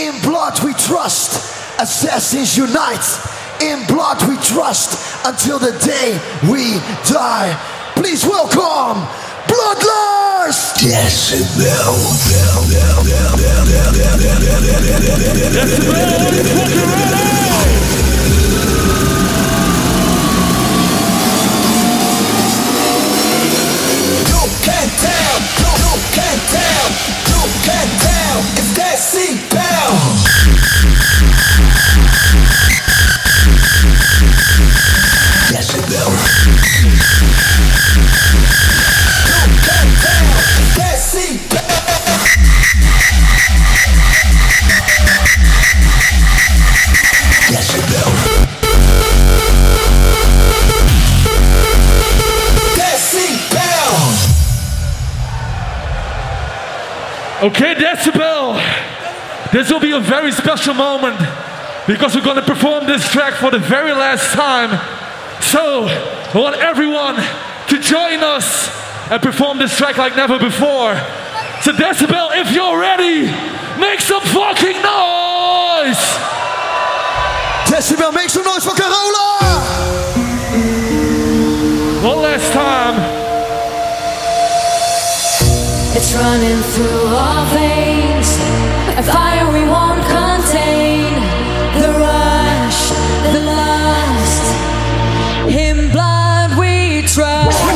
In blood we trust, assassins unite. In blood we trust until the day we die. Please welcome Bloodlust! Decibel. You can't tell, you, you can't tell, you can't tell. It's Okay, Decibel. This will be a very special moment because we're going to perform this track for the very last time. So, I want everyone to join us and perform this track like never before. So, Decibel, if you're ready, make some fucking noise! Decibel, make some noise for Carola! One last time. It's running through our veins, a fire we won't contain. The rush, the lust, in blood we trust. Blood,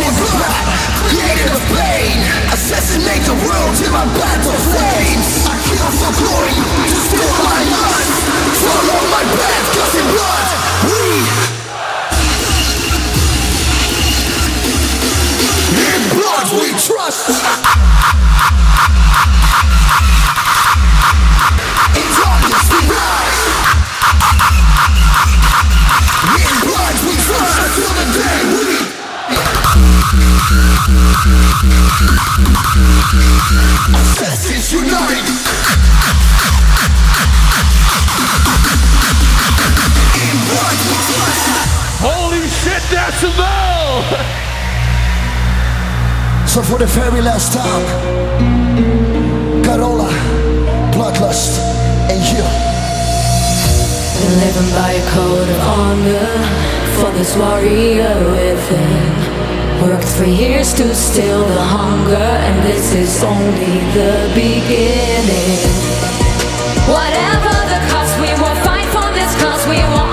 the pain. Assassinate the world till my battle flames. I kill for glory, to my. Follow my in blood, we. In blood we trust. Assassins unite! In blood we trust! Holy shit, Decibel! So for the very last time, Carola, Bloodlust, and you. Living by a code of honor for this warrior within. Worked for years to still the hunger, and this is only the beginning. Whatever the cost, we will fight for this cause. We will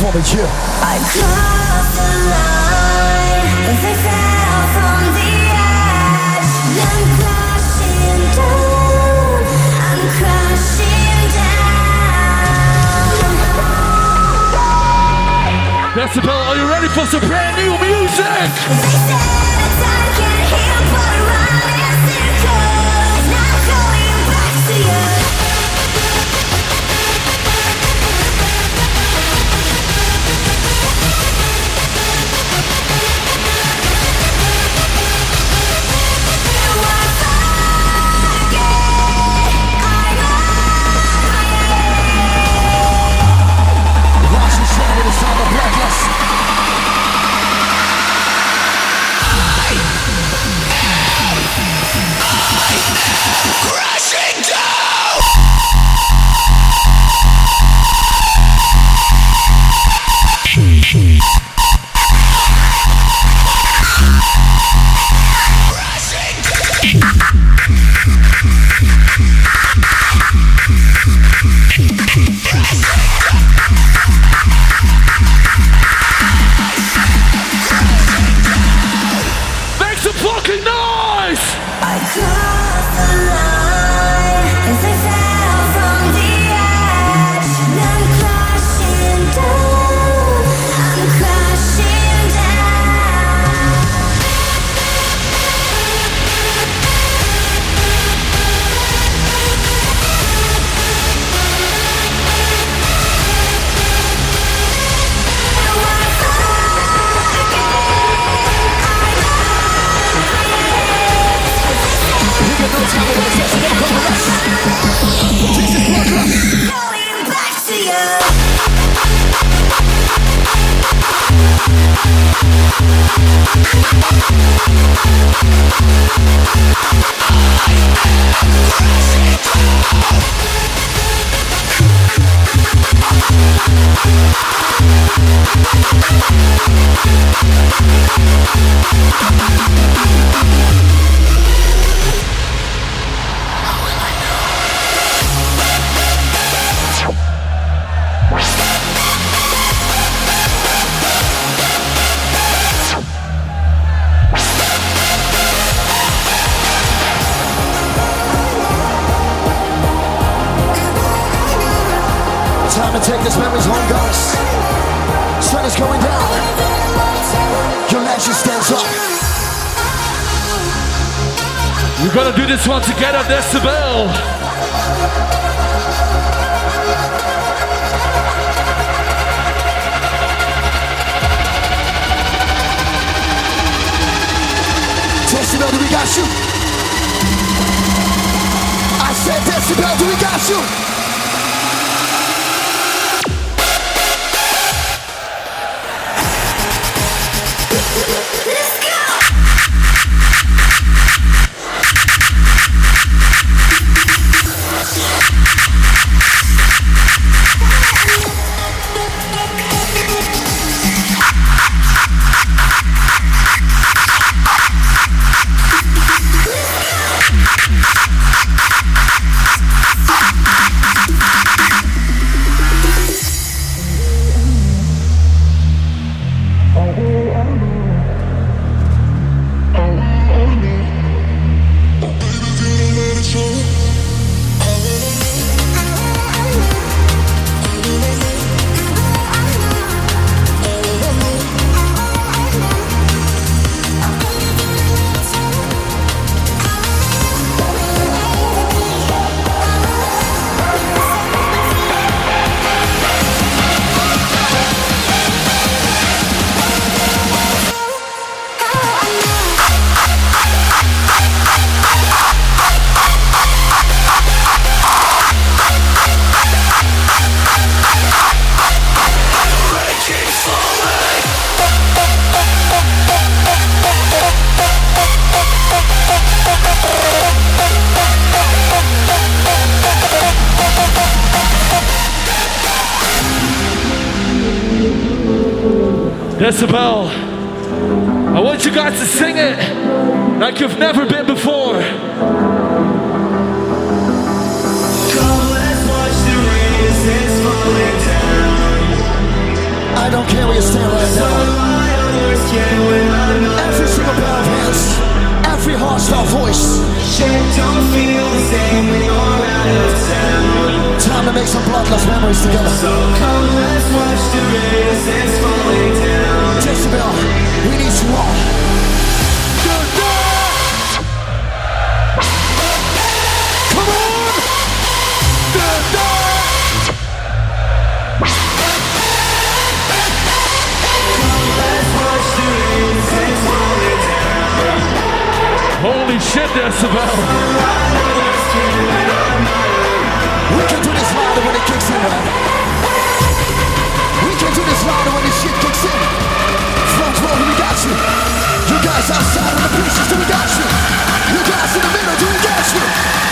celebrate the last one with you. I crossed the line. They fell from the edge. I'm crashing down. I'm crashing down. Decibel, are you ready for some brand new music? They said that I can't heal, but I run in circles. And going back to you. Do we got you? I said, Decibel, do we got you? Decibel. I want you guys to sing it like you've never been before. I don't care where you stand right now. Every single pair of hands, every hostile voice. Shit don't feel the same when you're out of town. Time to make some Bloodlust memories together. So come, let's watch the races. Nashville. We need you all. Holy shit, Decibel! We can do this louder when it kicks in, right? We can do this louder when this shit kicks in floor, we got you. You guys outside on the pieces. do we got you? You guys in the middle, do we got you?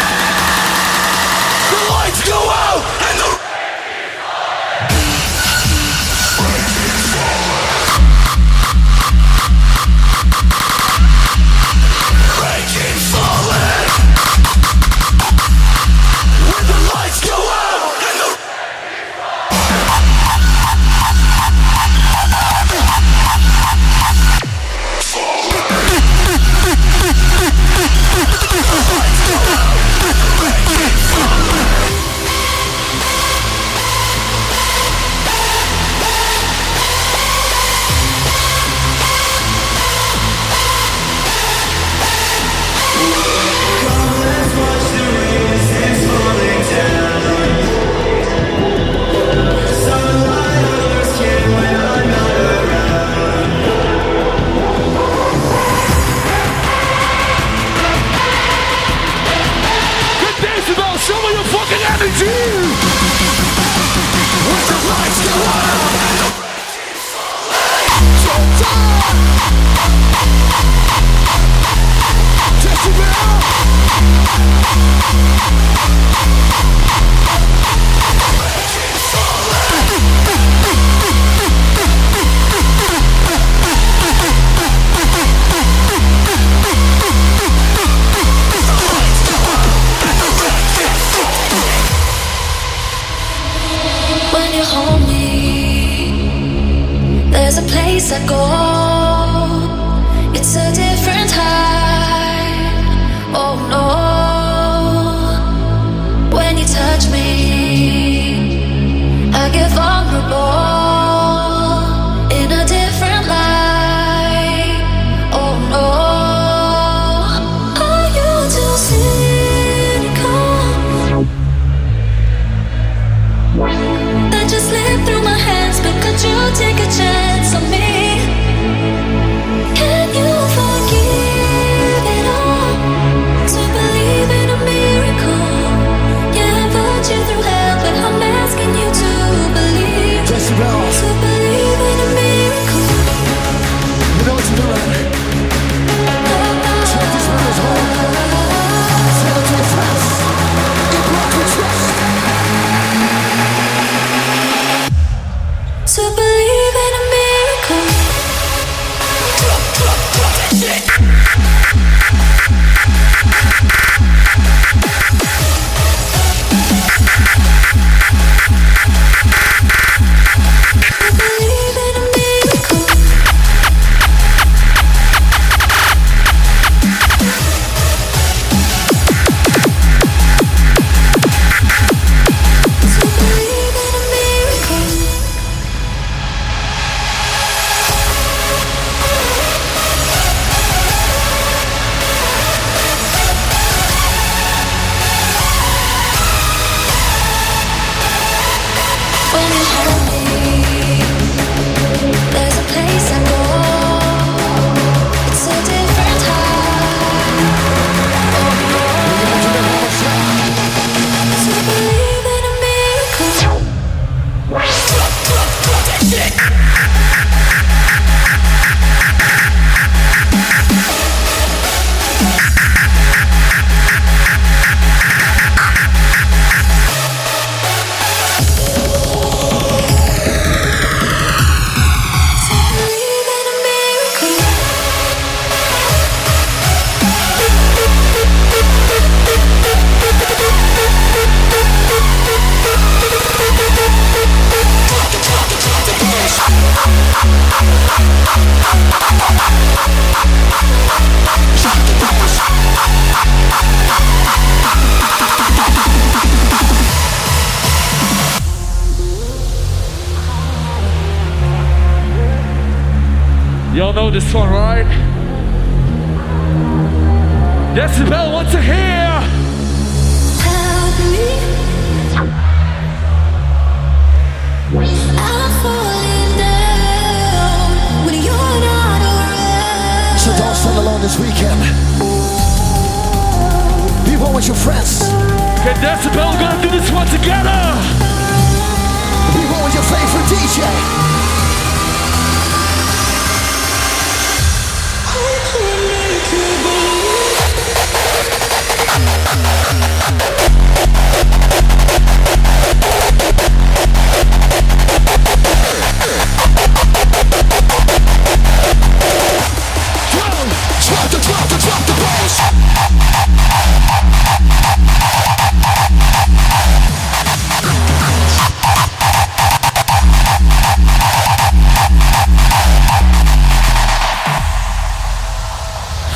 Y'all know this one, right? Decibel wants to hear. Help me. I'm falling down when you're not around. So don't stand alone this weekend. Be one with your friends. Okay, Decibel, we're gonna do this one together. Be one with your favorite DJ.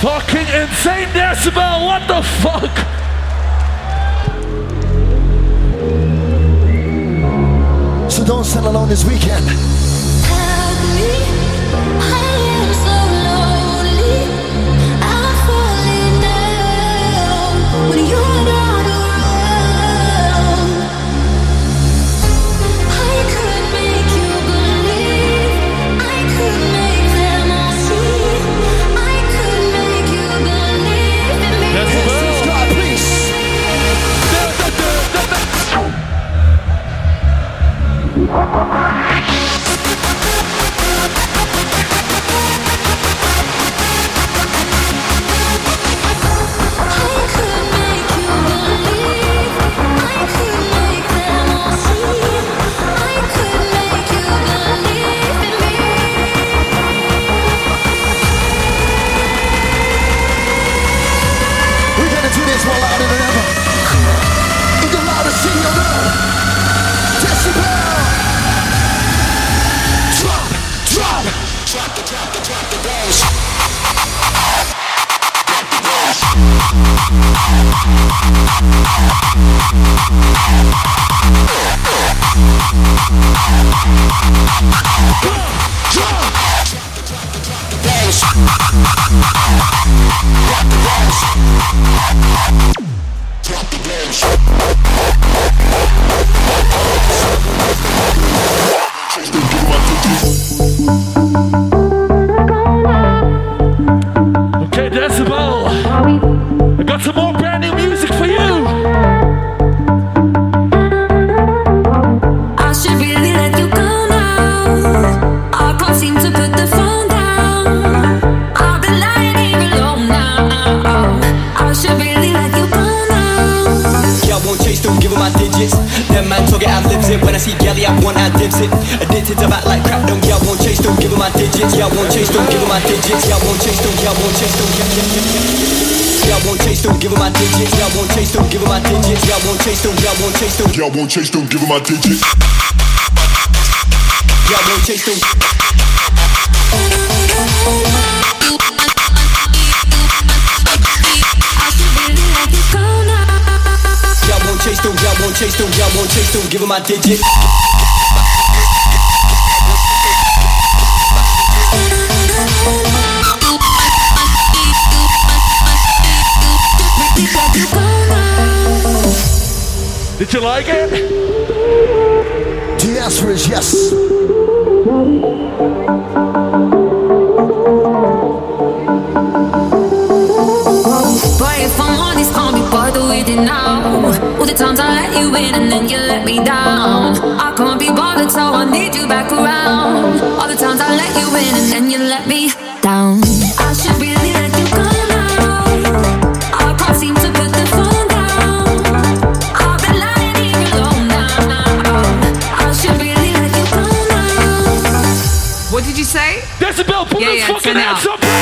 Fucking insane Decibel, what the fuck? Alone this weekend. Chase, don't, y'all, y'all, y'all, y'all won't chase, don't give 'em my digits. Y'all won't chase, don't give 'em my digits. Y'all won't chase, don't, y'all won't chase, don't, Y'all won't chase, don't give 'em my digits. y'all won't chase, don't. I should really let you go now. Y'all won't chase, don't, y'all won't chase, don't, y'all won't chase, don't give 'em my digits. Did you like it? The answer is yes. Boy, if I'm honest, can't be bothered with it now. All the times I let you in and then you let me down. I can't be bothered, so I need you back around. All the times I let you in and then you let me Yeah, yeah, turn it up.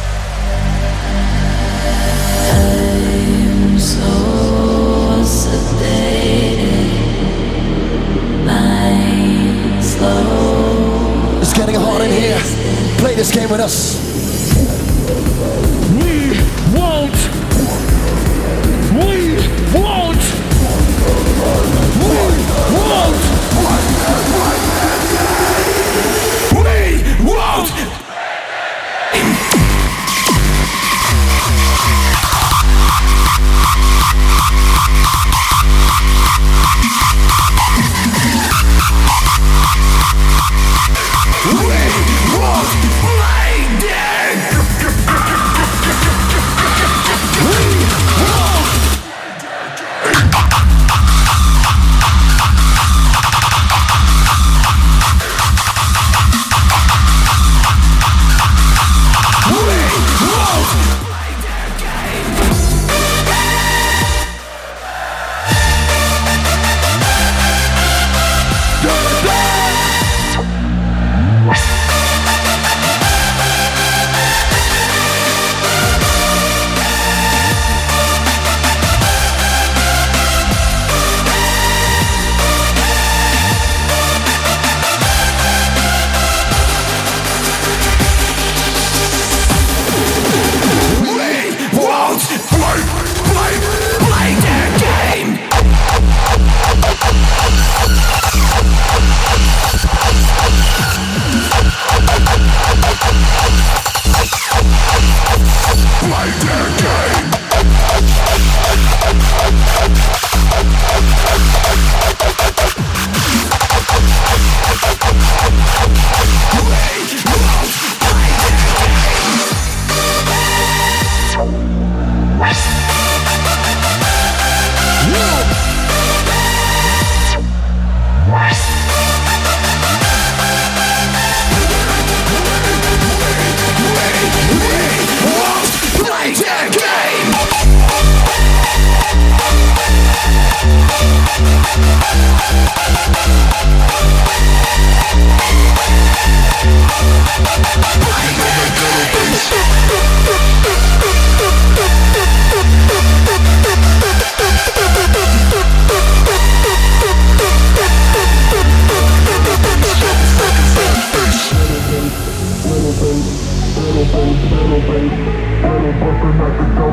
It's getting hot in here. Play this game with us. We won't. We won't. We won't. We won't. We won't. We won't play dead. like a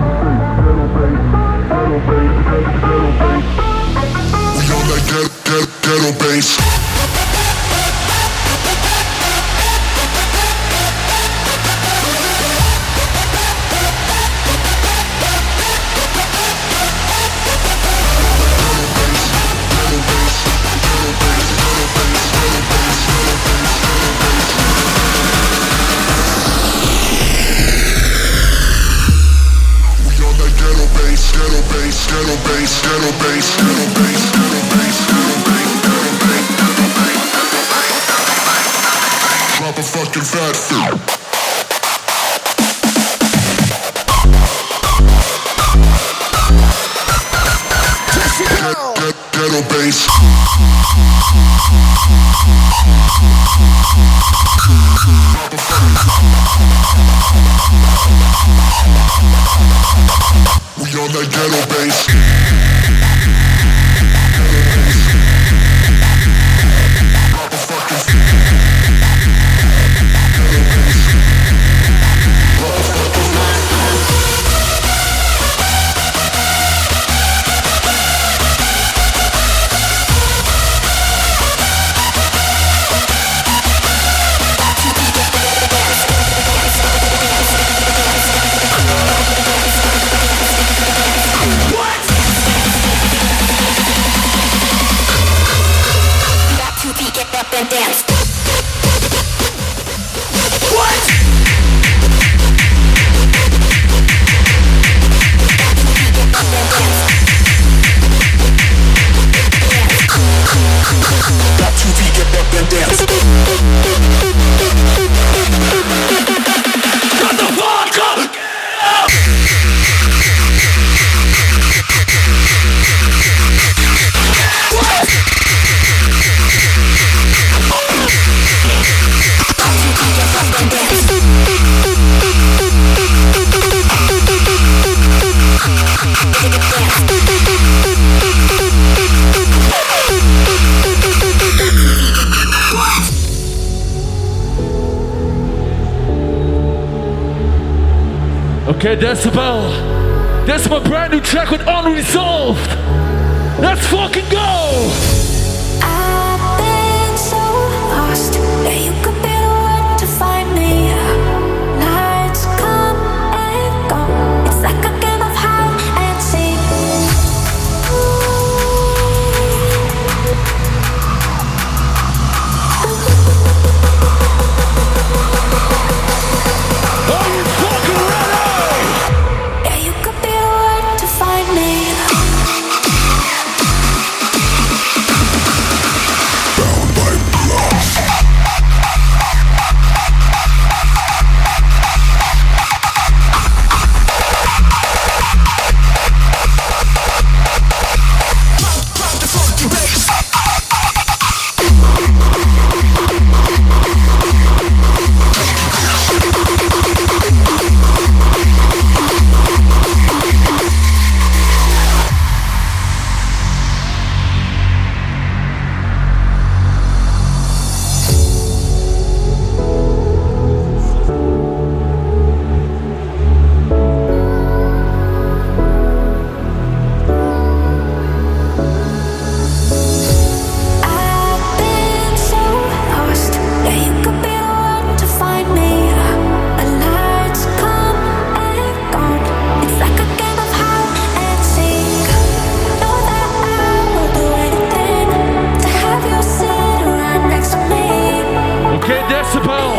Get decibel.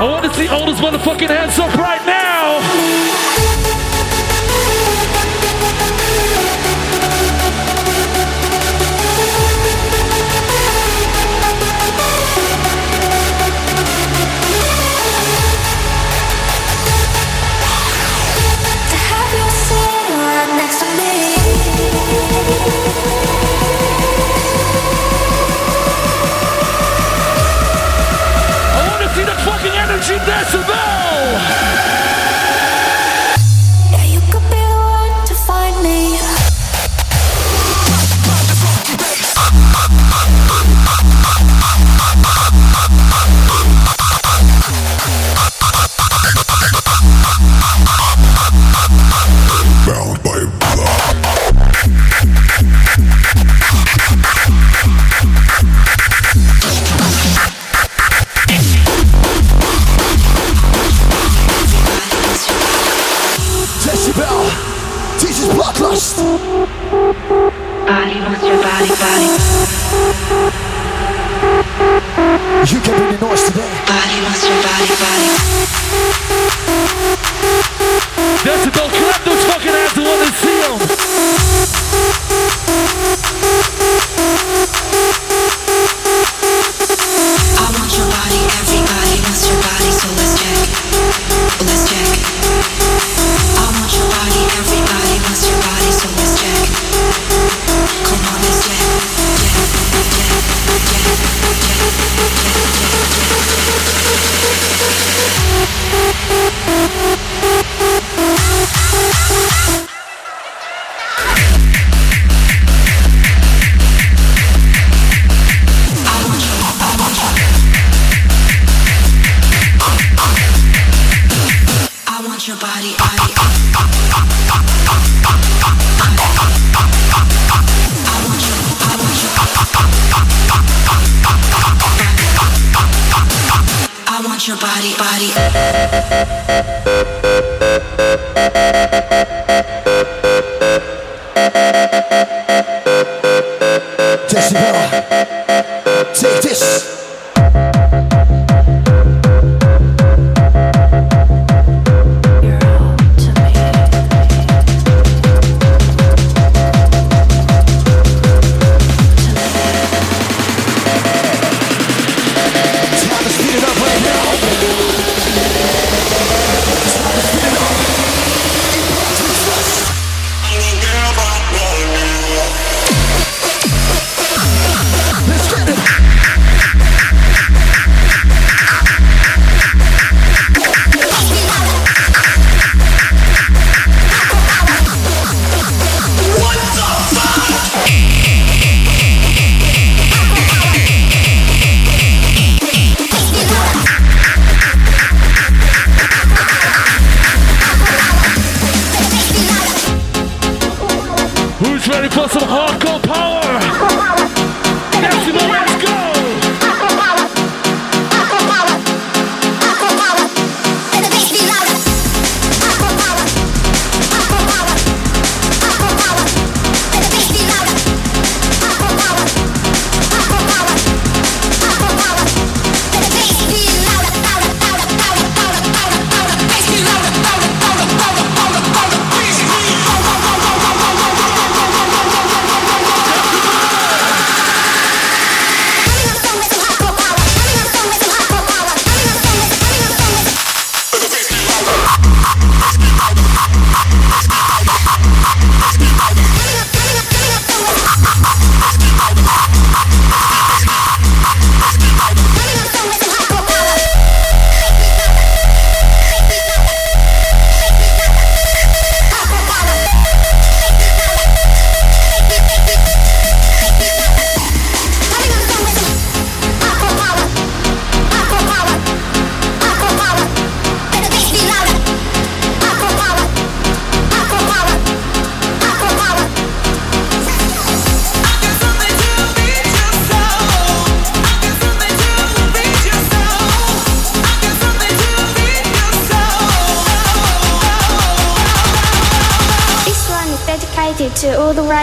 I want to see all those motherfucking hands up right now. Nation Decibel!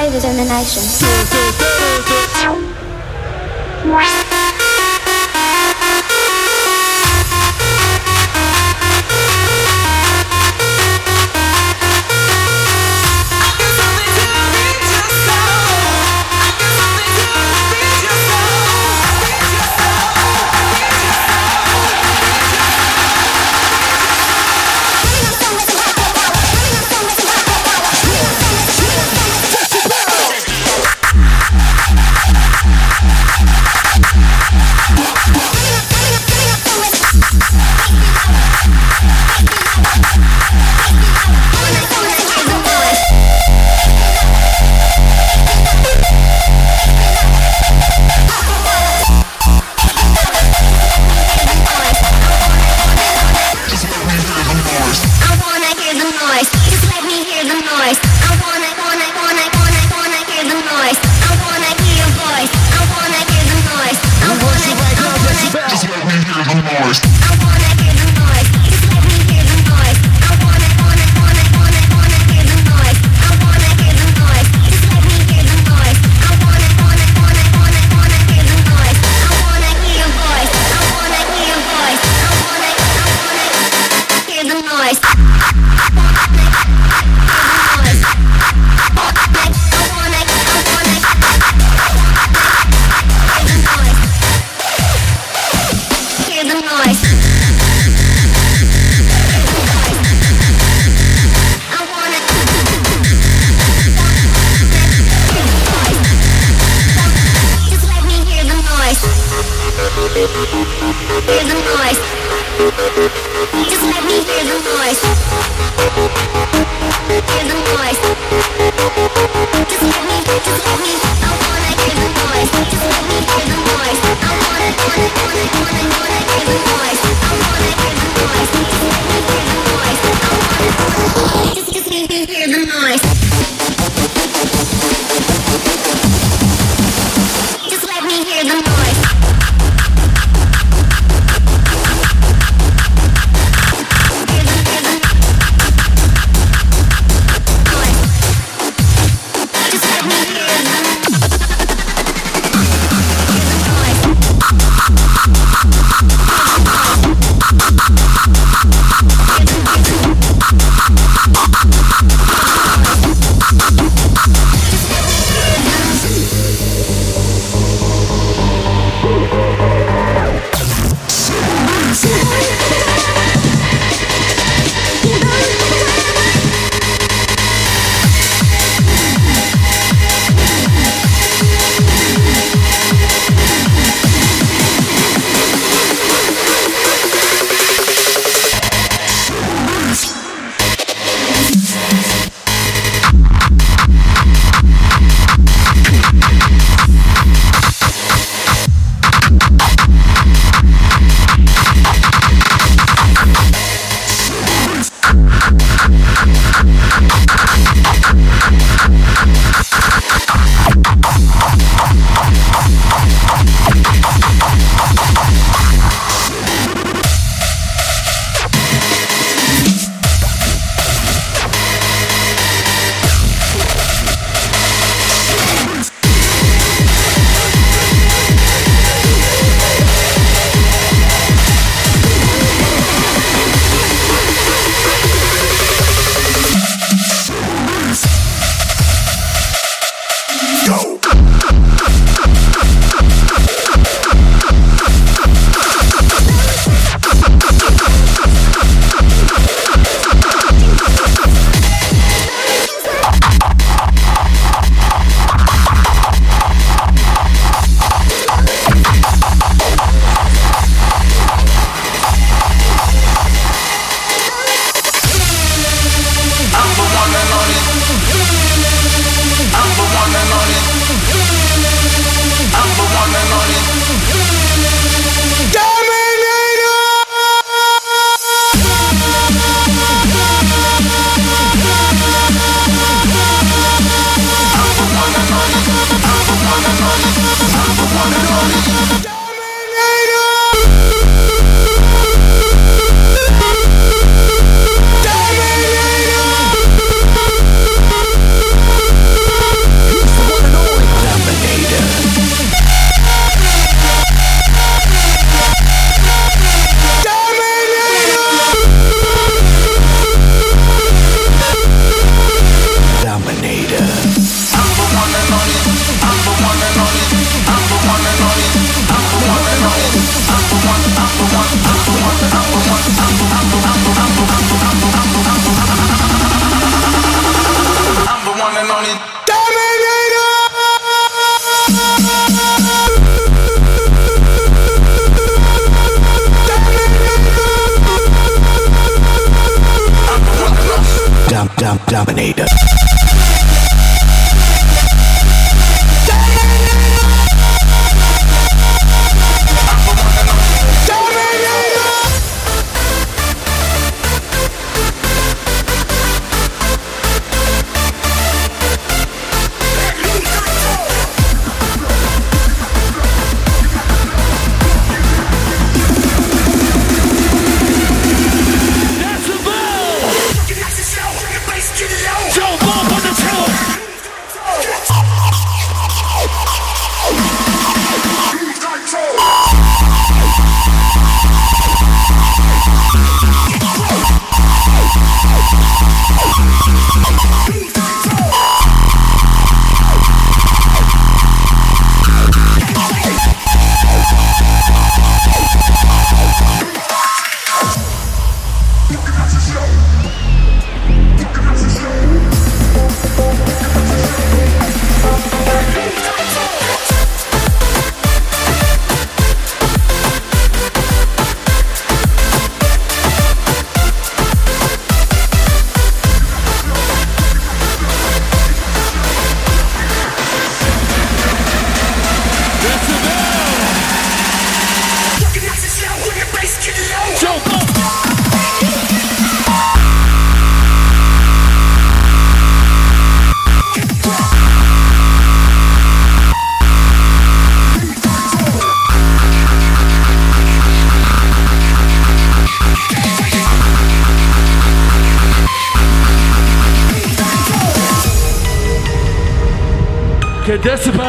Ravers in the nation.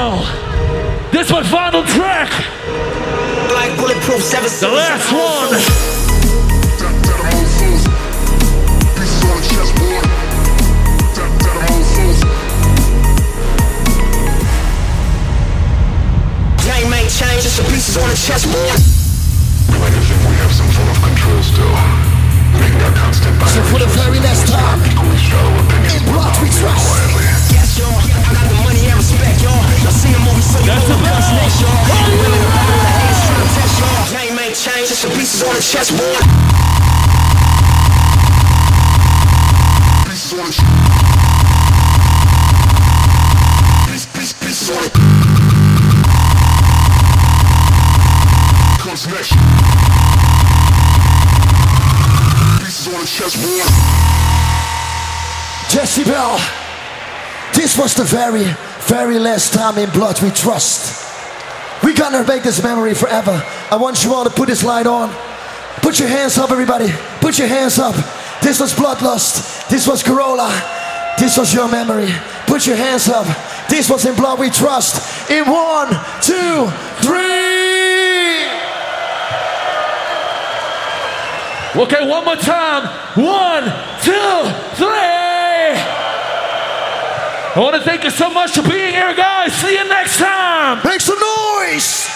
Decibel. This my final track. Like bulletproof seven The last one. Name ain't changed, just some pieces on a chessboard. We like to think we have some form of control still. Making our constant So for the very last time, equally shallow opinions in blood we trust. quietly. Yes, y'all. Y'all. Y'all seen the movie, so you That's know the what comes bell. next, y'all. Really, the battle, the haters trying to test y'all. Name ain't changed, just some pieces on a chessboard. Pieces on the Piece, piece, pieces on it. Comes next. Pieces on the chessboard. Decibel, this was the very, very last time in blood we trust. We're gonna make this memory forever. I want you all to put this light on. Put your hands up, everybody. Put your hands up. This was Bloodlust. This was Corolla. This was your memory. Put your hands up. This was in Blood We Trust. In one, two, three. Okay, one more time. One, two, three. I want to thank you so much for being here, guys. See you next time. Make some noise.